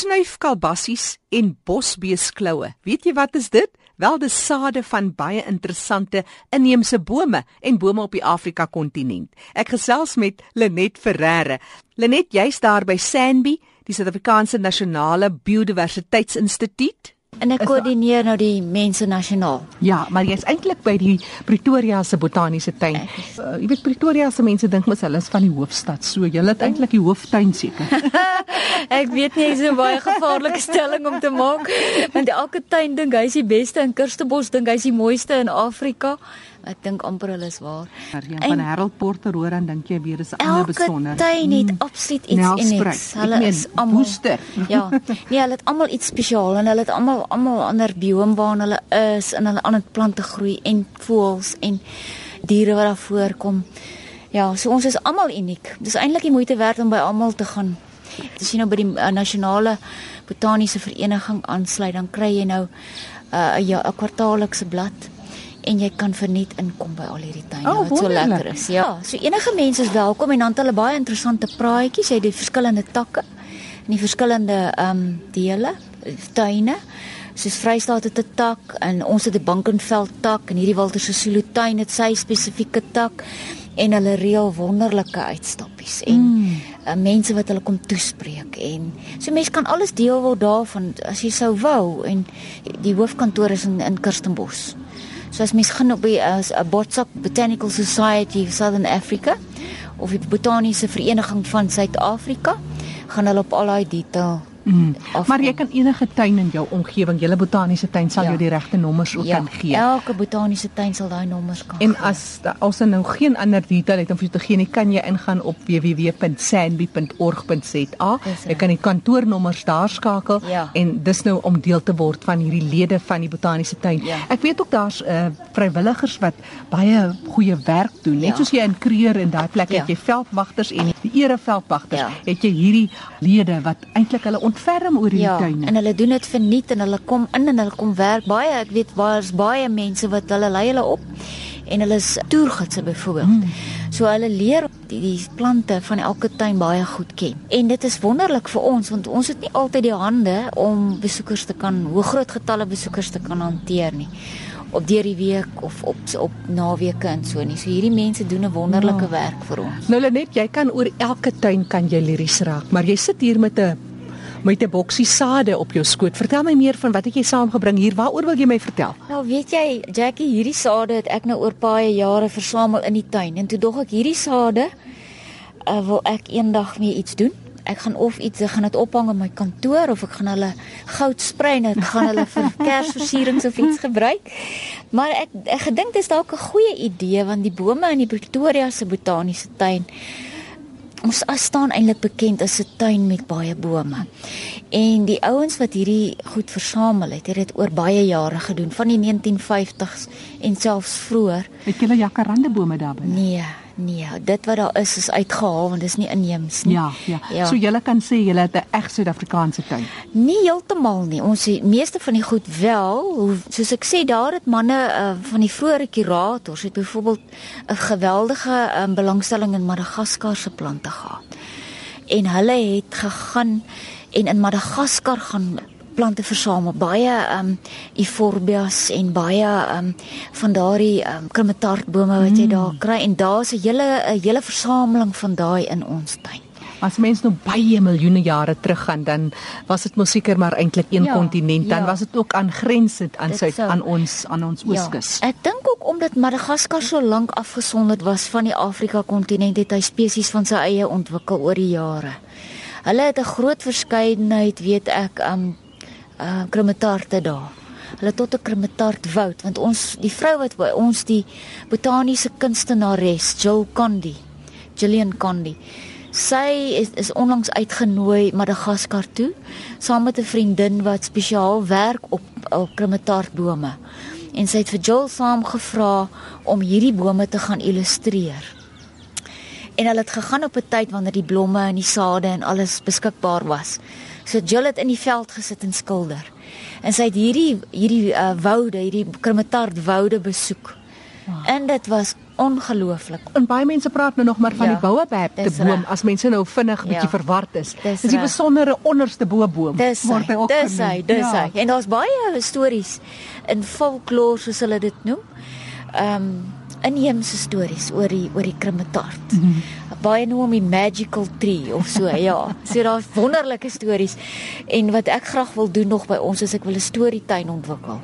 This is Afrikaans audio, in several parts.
Snuifkalbassies en bosbeeskloue. Weet jy wat is dit? Wel dis sade van baie interessante inheemse bome en bome op die Afrika kontinent. Ek gesels met Lenet Ferreira. Lenet, jy's daar by Sanbi, die Suid-Afrikaanse Nasionale Biodiversiteitsinstituut. En ek koördineer nou die mense nasionaal. Ja, maar jy's eintlik by die Pretoria se botaniese tuin. Uh, jy weet Pretoria se mense dink mos hulle is van die hoofstad, so jy het eintlik die hooftuin seker. ek weet nie, dis 'n baie gevaarlike stelling om te maak, want elke tuin dink hy is die beste in Kirstenbosch dink hy is die mooiste in Afrika. Ek dink amper hulle is waar. Ja, van Harold Porter hoor dan dink jy weer is 'n ander besonder. Elke tuin het mm. absoluut iets unieks. Hulle is almal booster. Ja. Nee, hulle het almal iets spesiaal en hulle het almal almal ander biome waar hulle is en hulle ander plante groei en voëls en diere wat daar voorkom. Ja, so ons is almal uniek. Dis eintlik die moeite werd om by almal te gaan. As jy nou by die uh, nasionale botaniese vereniging aansluit, dan kry jy nou 'n uh, ja, 'n kwartaallikse blad en jy kan verniet inkom by al hierdie tuine oh, wat so lekker is. Ja, so enige mense is welkom en dan het hulle baie interessante praatjies, jy het die verskillende takke en die verskillende ehm um, dele, tuine. Soos Vrystaat het 'n tak en ons het 'n Bankenveld tak en hierdie Walter Sisulu tuin het sy spesifieke tak en hulle reël wonderlike uitstappies en mm. uh, mense wat hulle kom toespreek en so mense kan alles deel word daarvan as jy sou wou en die hoofkantoor is in in Kirstenbosch. So as mens gaan op die as 'n Botswana Botanical Society of Southern Africa of die Botaniese Vereniging van Suid-Afrika, gaan hulle op al daai detail Mm. Maar jy kan enige tuin in jou omgewing, julle botaniese tuin sal ja. jou die regte nommers ook ja. kan gee. Elke botaniese tuin sal daai nommers kan. En as as jy nou geen ander detail het om vir jou te gee nie, kan jy ingaan op www.sanbi.org.za. Jy kan die kantoornommers daar skakel ja. en dis nou om deel te word van hierdie lede van die botaniese tuin. Ja. Ek weet ook daar's uh, vrywilligers wat baie goeie werk doen. Net ja. soos jy in Kreur en daai plek ja. het jy veldwagters en die ereveldwagters, ja. het jy hierdie lede wat eintlik hulle ontferm oor die ja, tuine. En hulle doen dit verniet en hulle kom in en hulle kom werk baie. Ek weet waar's baie mense wat hulle lei hulle op en hulle is toergidse byvoorbeeld. Hmm. So hulle leer die, die plante van elke tuin baie goed ken. En dit is wonderlik vir ons want ons het nie altyd die hande om besoekers te kan, hoe groot getalle besoekers te kan hanteer nie op deur die week of op op naweke en so nie. So hierdie mense doen 'n wonderlike ja. werk vir ons. Nou Lenet, jy kan oor elke tuin kan jy liries raak, maar jy sit hier met 'n met 'n boksie sade op jou skoot. Vertel my meer van wat het jy saamgebring hier? Waaroor wil jy my vertel? Nou, weet jy, Jackie, hierdie sade het ek nou oor baie jare versamel in die tuin en toe dog ek hierdie sade uh, wil ek eendag mee iets doen. Ek gaan of iets, ek gaan dit ophang in my kantoor of ek gaan hulle goud sprei en ek gaan hulle vir kersversierings of iets gebruik. Maar ek ek gedink dit is dalk 'n goeie idee want die bome in die Pretoria se botaniese tuin ons staan eintlik bekend as 'n tuin met baie bome. En die ouens wat hierdie goed versamel het, het dit oor baie jare gedoen, van die 1950s en selfs vroeër. Het julle jacarandebome daar binne? Nee, Nee, dit wat daar is is uitgehaal want dit is nie inheems nie. Ja, ja, ja. So julle kan sê julle het 'n reg Suid-Afrikaanse tuin. Nie heeltemal nie. Ons het meeste van die goed wel, soos ek sê daar het manne uh, van die vroeë kurators het byvoorbeeld 'n geweldige um, belangstelling in Madagaskar se plante gehad. En hulle het gegaan en in Madagaskar gaan plante versamel, baie ehm um, euphorbias en baie ehm um, van daardie ehm um, krummetartbome wat jy mm. daar kry en daar's 'n hele 'n hele versameling van daai in ons tuin. As mens nou baie miljoene jare terug gaan, dan was dit mos seker maar eintlik een ja, kontinent, dan ja. was dit ook aangrensend aan sy aan ons aan ons ja. ooskus. Ja, ek dink ook omdat Madagaskar so lank afgesonder was van die Afrika kontinent, het hy spesies van sy eie ontwikkel oor die jare. Hulle het 'n groot verskeidenheid, weet ek, um uh krometarte daar. Hulle tot 'n krometart woud want ons die vrou wat by ons die botaniese kunstenares Jill Condi, Gillian Condi. Sy is is onlangs uitgenooi Madagaskar toe saam met 'n vriendin wat spesiaal werk op op krometartbome. En sy het vir Jill saamgevra om hierdie bome te gaan illustreer. En hulle het gegaan op 'n tyd wanneer die blomme en die sade en alles beskikbaar was. So Jill het in die veld gesit en skilder. En sy het hierdie hierdie uh, woude, hierdie krometard woude besoek. Wow. En dit was ongelooflik. En baie mense praat nou nog maar van ja, die baobab te boom as mense nou vinnig bietjie ja, verward is. Dis die besondere onderste boboom word hy ook Dis hy, dis ja. hy. En daar's baie stories in folklore soos hulle dit noem. Ehm um, inheemse stories oor die oor die krimmetart. Mm -hmm. Baie noem hom die magical tree of so, ja. So daar's wonderlike stories. En wat ek graag wil doen nog by ons is ek wil 'n storietuin ontwikkel.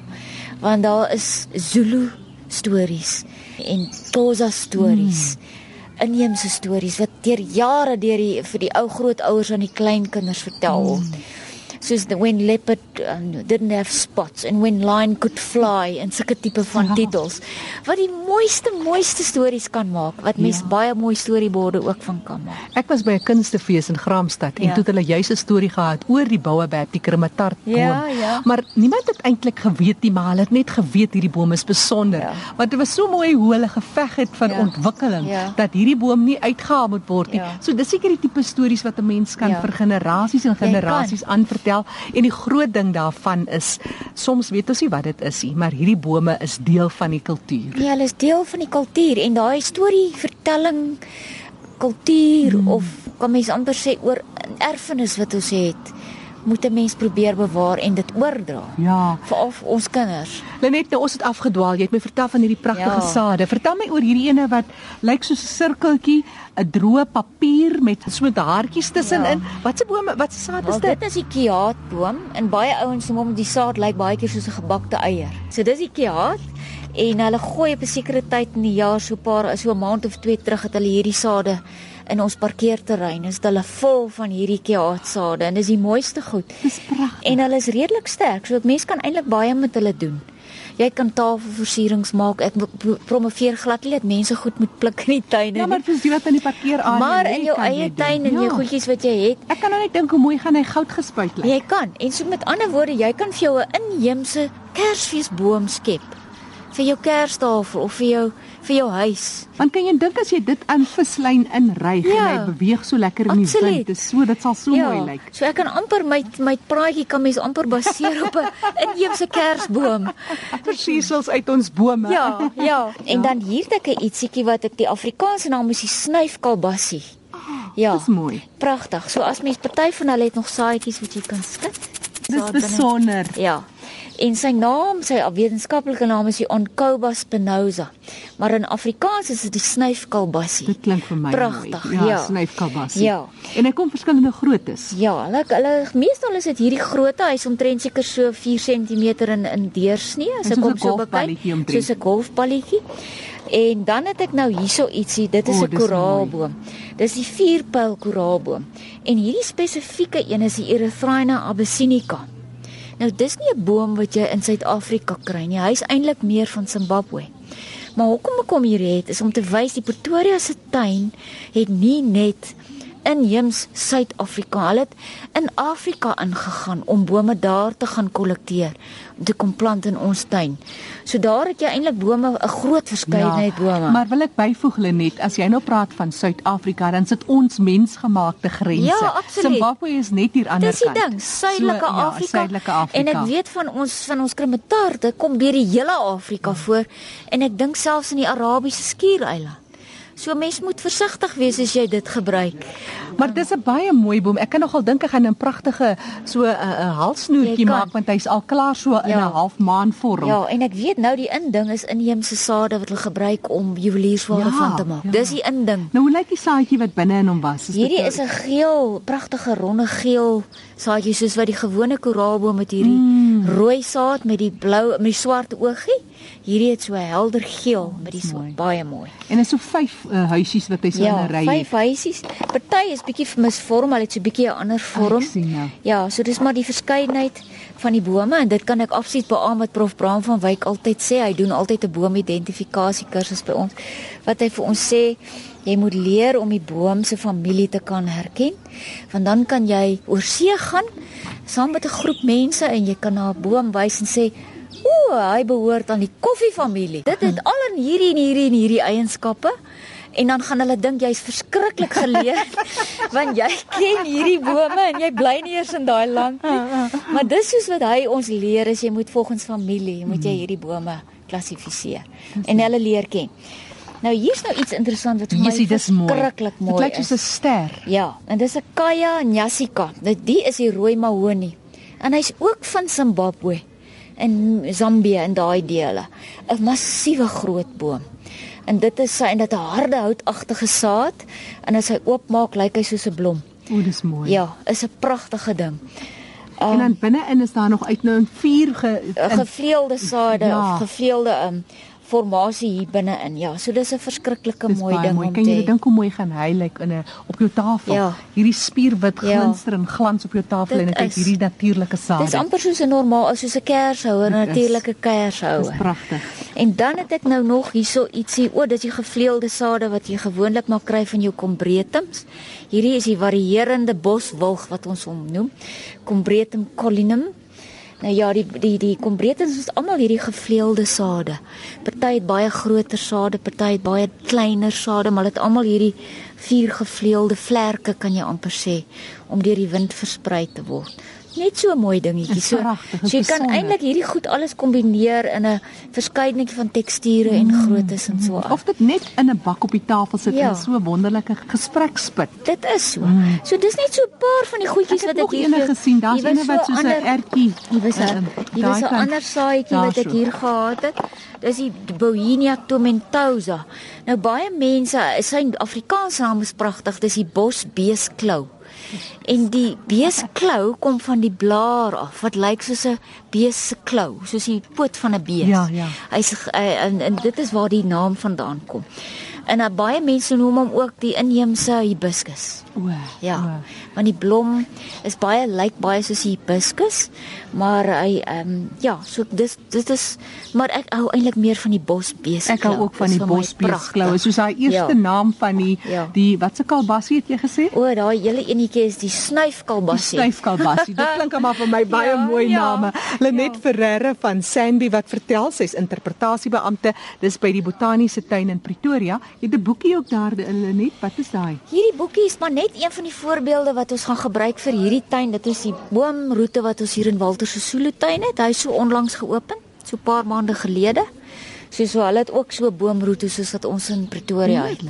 Want daar is Zulu stories en Xhosa stories. Mm. Inheemse stories wat deur jare deur die vir die ou grootouers aan die kleinkinders vertel word. Mm soos the when leopard uh, didn't have spots and when lion could fly en sulke tipe van ja. titels wat die mooiste mooiste stories kan maak wat mens ja. baie mooi storieborde ook van kan maak. Ek was by 'n kunstefees in Graamsstad ja. en toe het hulle juis 'n storie gehad oor die baobab, die krimatart boom. Ja, ja. Maar niemand het eintlik geweet nie, maar hulle het net geweet hierdie boom is besonder. Ja. Want dit was so mooi hoe hulle geveg het vir ja. ontwikkeling ja. dat hierdie boom nie uitgehaal moet word nie. Ja. So dis seker die tipe stories wat 'n mens kan ja. vir generasies en generasies aanvertel vertel en die groot ding daarvan is soms weet ons nie wat dit is nie, maar hierdie bome is deel van die kultuur. Ja, hulle is deel van die kultuur en daai storie vertelling kultuur hmm. of kan mens amper sê oor erfenis wat ons het moet 'n mens probeer bewaar en dit oordra. Ja, vir ons kinders. Lenet, nou ons het afgedwaal. Jy het my vertel van hierdie pragtige ja. sade. Vertel my oor hierdie ene wat lyk soos 'n sirkeltjie, 'n droë papier met so met haartjies tussenin. Ja. Wat se boom, wat se saad is dit? Dit is die kiaatboom en baie ouens noem hom die saad lyk baie keer soos 'n gebakte eier. So dis die kiaat en hulle gooi op 'n sekere tyd in die jaar so 'n paar so 'n maand of twee terug het hulle hierdie sade in ons parkeerterrein is hulle vol van hierdie kiaatsade en dis die mooiste goed. Dis pragtig. En hulle is redelik sterk, so mense kan eintlik baie met hulle doen. Jy kan tafelversierings maak. Ek promoveer glad nie dat mense goed moet pluk in die tuine nie. Ja, maar dis jy wat in die parkeer aan. Maar in jou eie tuin en ja. jou goedjies wat jy het. Ek kan nou net dink hoe mooi gaan hy goud gespuit lyk. Jy kan. En so met ander woorde, jy kan vir jou 'n inheemse Kersfeesboom skep vir jou kerstafel of vir jou vir jou huis. Want kan jy dink as jy dit aan vislyn inryg ja, en hy beweeg so lekker in die wind, dit so dit sal so ja, mooi lyk. So ek kan amper my my praatjie kan mens amper baseer op 'n inheemse kersboom. Presies soos uit ons bome. Ja, ja. En ja. dan hier het ek 'n ietsiekie wat ek die Afrikaanse naam is die snuifkalbassie. Oh, ja. Dis mooi. Pragtig. So as mens party van hulle het nog saadjies wat jy kan skud. Dis besonder. Ja. En sy naam, sy wetenskaplike naam is die Oncoba spinosa. Maar in Afrikaans is dit die snuifkalbassie. Dit klink vir my pragtig. Ja, ja. snuifkalbassie. Ja. En hy kom verskillende groottes. Ja, hulle hulle meestal is dit hierdie grootte, hy's omtrent seker so 4 cm in in deursnee as ek hom so bekyk. Soos 'n golfballetjie. En dan het ek nou hierso ietsie, dit is 'n oh, koraalboom. Dis die vierpyl koraalboom. En hierdie spesifieke een is die Erythrina abyssinica. Nou dis nie 'n boom wat jy in Suid-Afrika kry nie. Hy's eintlik meer van Zimbabwe. Maar hoekom ek kom hier het is om te wys die Pretoria se tuin het nie net inheems Suid-Afrika. Hulle het in Afrika ingegaan om bome daar te gaan kollekteer om te kom plant in ons tuin. So daar het jy eintlik bome, 'n groot verskeidenheid ja, bome. Maar wil ek byvoeg net, as jy nou praat van Suid-Afrika, dan sit ons mensgemaakte grense. Ja, Zimbabwe is net hier aan die ander kant. Dis die ding, Suidelike so, Afrika. Ja, Suidelike Afrika. En ek weet van ons van ons kremataarte kom deur die hele Afrika ja. voor en ek dink selfs in die Arabiese skiereiland. So mens moet versigtig wees as jy dit gebruik. Maar dis 'n baie mooi boom. Ek kan nogal dink ek gaan 'n pragtige so 'n uh, 'n halsnoertjie maak want hy's al klaar so ja. in 'n half maan vorm. Ja, en ek weet nou die inding is inheemse sade wat hulle gebruik om juweliersware ja, van te maak. Ja. Dis die inding. Nou hoe lyk die saadjie wat binne in hom was? Is hierdie is 'n geel, pragtige ronde geel saadjie soos wat die gewone koraalboom met hierdie mm. rooi saad met die blou met die swart oogie. Hierdie het so helder geel met die so baie mooi. En is so vyf uh, huisies wat hy so ja, in 'n ry het. Ja, vyf huisies. Party is bietjie misvorm, hulle het so bietjie 'n ander vorm. Sien, ja. ja, so dis maar die verskeidenheid van die bome en dit kan ek absoluut beamoen wat prof Braam van Wyk altyd sê. Hy doen altyd 'n boom-identifikasie kursus by ons. Wat hy vir ons sê, jy moet leer om die boom se familie te kan herken. Want dan kan jy oor see gaan saam met 'n groep mense en jy kan na 'n boom wys en sê O, hy behoort aan die koffiefamilie. Dit het al in hierdie en hierdie en hierdie eienskappe. En dan gaan hulle dink jy's verskriklik geleerd want jy ken hierdie bome en jy bly nie eers in daai land nie. Maar dis soos wat hy ons leer is jy moet volgens familie, moet jy hierdie bome klassifiseer en hulle leer ken. Nou hier's nou iets interessant wat vir my verskriklik mooi is. Dit lyk soos 'n ster. Ja, en dis 'n Kaya nyasika. Dit die is die rooi mahonie. En hy's ook van Zimbabwe in Zambië en daai dele. 'n Massiewe groot boom. En dit is sy en dit 'n harde houtagtige saad en as hy oopmaak lyk hy soos 'n blom. O, dis mooi. Ja, is 'n pragtige ding. Um, en dan ehm, binne-in is daar nog uit nou 'n vier ge, gevleelde sade ja. of gevleelde um formasie hier binne-in. Ja, so dis 'n verskriklike mooi ding mooi. om te Kan jy dink hoe mooi gaan hy lyk in 'n op jou tafel? Ja. Hierdie spierwit ja. glinster en glans op jou tafel dit en dit het hierdie natuurlike sade. Dis amper soos 'n normaal, soos 'n kershouer, 'n natuurlike kershouer. Dis pragtig. En dan het ek nou nog hierso ietsie, o, dis die gevleelde sade wat jy gewoonlik maar kry van jou combretums. Hierdie is die varierende boswilg wat ons hom noem. Combretum collinum Nou ja, die die die kombretens is almal hierdie gevleelde sade. Party het baie groter sade, party het baie kleiner sade, maar dit almal hierdie vier gevleelde vlerke kan jy amper sê om deur die wind versprei te word net so 'n mooi dingetjie. So, so jy kan eintlik hierdie goed alles kombineer in 'n verskeidenheid van teksture en mm. groottes en so. Of dit net in 'n bak op die tafel sit ja. en so 'n wonderlike gesprekspit. Dit is so. Mm. So dis net so 'n paar van die goedjies wat ek hier gesien. Daar's ene wat soos 'n ertjie. Hier was 'n hier was 'n ander saadjie wat ek hier gehad het. Dis die Bohemia tomentosa. Nou baie mense, sy Afrikaanse naam is pragtig. Dis die bosbeesklou. En die beesklou kom van die blaar af wat lyk soos 'n bees se klou, soos die poot van 'n bees. Ja, ja. Hy's en, en dit is waar die naam vandaan kom. En uh, baie mense noem hom ook die inheemse hibiscus. O. Ja. O. Want die blom is baie lyk baie soos hibiscus, maar hy ehm um, ja, so dis dit is maar ek hou eintlik meer van die bosbees. Ek hou ook van die bosbees kloue, soos hy eerste ja. naam van die ja. die wat se kalbassie het jy gesê? O, daai hele enetjie is die snuifkalbassie. Snuifkalbassie. dit klink maar vir my baie ja, mooi ja, name. Lenet ja. Ferreira van Sandy wat vertel sy's interpretasiebeampte dis by die botaniese tuin in Pretoria. Het 'n boekie ook daar in Lenet. Wat is daai? Hierdie boekie is maar net een van die voorbeelde wat ons gaan gebruik vir hierdie tuin. Dit is die boomroete wat ons hier in Walter Sisulu tuin het. Hy is so onlangs geopen, so 'n paar maande gelede. Soos so hulle het ook so boomroete soos wat ons in Pretoria het.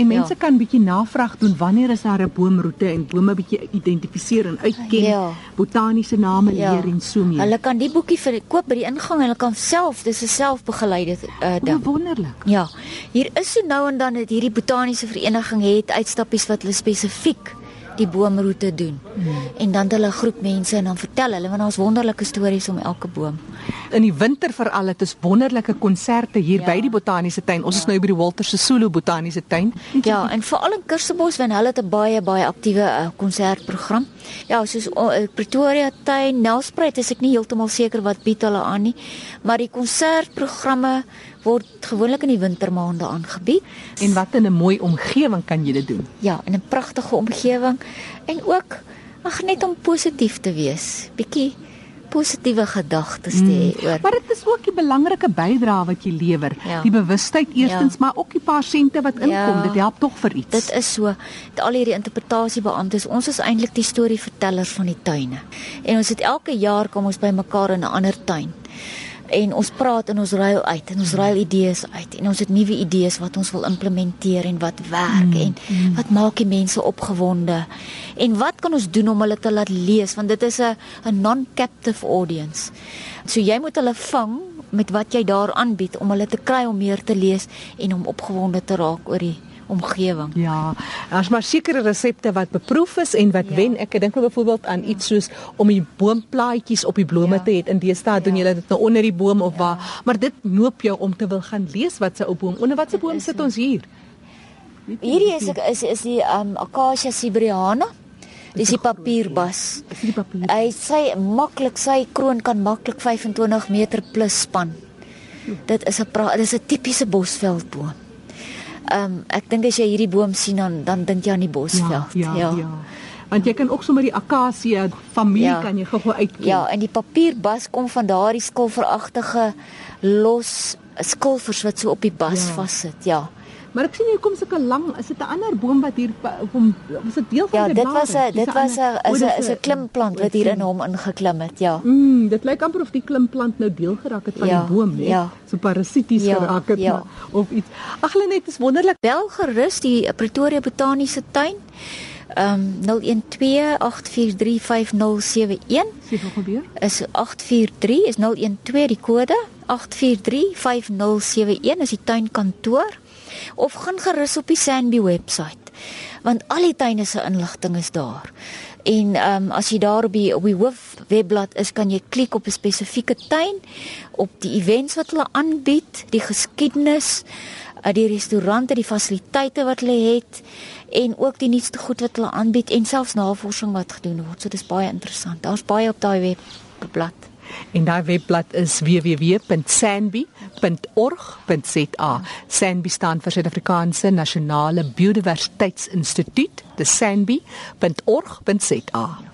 En mense ja. kan bietjie navraag doen wanneer is daar 'n boomroete en bome bietjie identifiseer en uitken, ja. botaniese name ja. leer en so meer. Hulle kan die boekie vir koop by die ingang en hulle kan self, dis 'n selfbegeleide uh, ding. Wonderlik. Ja. Hier is so nou en dan het hierdie botaniese vereniging het uitstappies wat hulle spesifiek die boomroete doen. Hmm. En dan hulle groep mense en dan vertel hulle want daar's wonderlike stories om elke boom. In die winter veral het ons wonderlike konserte hier ja. by die botaniese tuin. Ons ja. is nou by die Walter Sisulu botaniese tuin. Ja, en veral in Kersebos want hulle het 'n baie baie aktiewe uh, konsertprogram. Ja, soos uh, Pretoria tuin, Nelspruit is ek nie heeltemal seker wat bied hulle aan nie, maar die konsertprogramme word gewoonlik in die wintermaande aangebied. En wat in 'n mooi omgewing kan jy dit doen? Ja, in 'n pragtige omgewing en ook ag net om positief te wees. Bietjie positiewe gedagtes te hê mm. oor. Maar dit is ook 'n belangrike bydrae wat jy lewer. Ja. Die bewustheid eerstens, ja. maar ook die paar sente wat inkom, ja. dit help tog vir iets. Dit is so. Dit al hierdie interpretasiebeamptes, ons is eintlik die storievertellers van die tuine. En ons het elke jaar kom ons by mekaar in 'n ander tuin en ons praat en ons ruil uit en ons ruil idees uit en ons het nuwe idees wat ons wil implementeer en wat werk mm, en mm. wat maak die mense opgewonde en wat kan ons doen om hulle te laat lees want dit is 'n 'n non-captive audience. So jy moet hulle vang met wat jy daar aanbied om hulle te kry om meer te lees en om opgewonde te raak oor die omgewing. Ja, daar's maar sekere resepte wat beproef is en wat ja. wen. Ek dink nou byvoorbeeld aan iets soos om die boomplaatjies op die blome ja. te hê. In deesdae ja. doen jy dit nou onder die boom of ja. waar, maar dit noop jou om te wil gaan lees wat se ou boom. Onder watse boom sit ons hier? Hierdie is is is die um Acacia siberiana. Dis die papierbas. Dis die papier. Hy sê maklik sy kroon kan maklik 25 meter plus span. Dit is 'n dit is 'n tipiese bosveldboom. Ehm um, ek dink as jy hierdie boom sien dan dan dink jy aan die bosveld. Ja, ja. ja. ja. Want jy kan ook sommer die akasie familie ja. kan jy gou-gou uitkyk. Ja, en die papierbas kom van daardie skilveragtige los skilfers wat so op die bas ja. vassit. Ja. Maar ek sien hier kom sulke lang, is dit 'n ander boom wat hier kom was dit deel van ja, die blare? Ja, dit was 'n dit was 'n is 'n is 'n klimplant wat hier in hom ingeklim het, ja. Mm, dit lyk amper of die klimplant nou deel geraak het van ja, die boom, né? Ja. So parasities ja, geraak het ja. of iets. Ag, net is wonderlik. Wel gerus die Pretoria Botaniese Tuin. Ehm um, 0128435071. Sien wat gebeur? Is 843 is 012 die kode 8435071 is die tuinkantoor of gaan gerus op die Sanby webwerf want al die tuine se inligting is daar. En ehm um, as jy daar op die op die hoof webblad is, kan jy klik op 'n spesifieke tuin, op die events wat hulle aanbied, die geskiedenis, uh, die restaurante, die fasiliteite wat hulle het en ook die nuutste goed wat hulle aanbied en selfs navorsing wat gedoen word. So dis baie interessant. Daar's baie op daai webblad. En daai webblad is www.sanbi.org.za. Sanbi staan vir Suid-Afrikaanse Nasionale Biodiversiteitsinstituut, dis sanbi.org.za.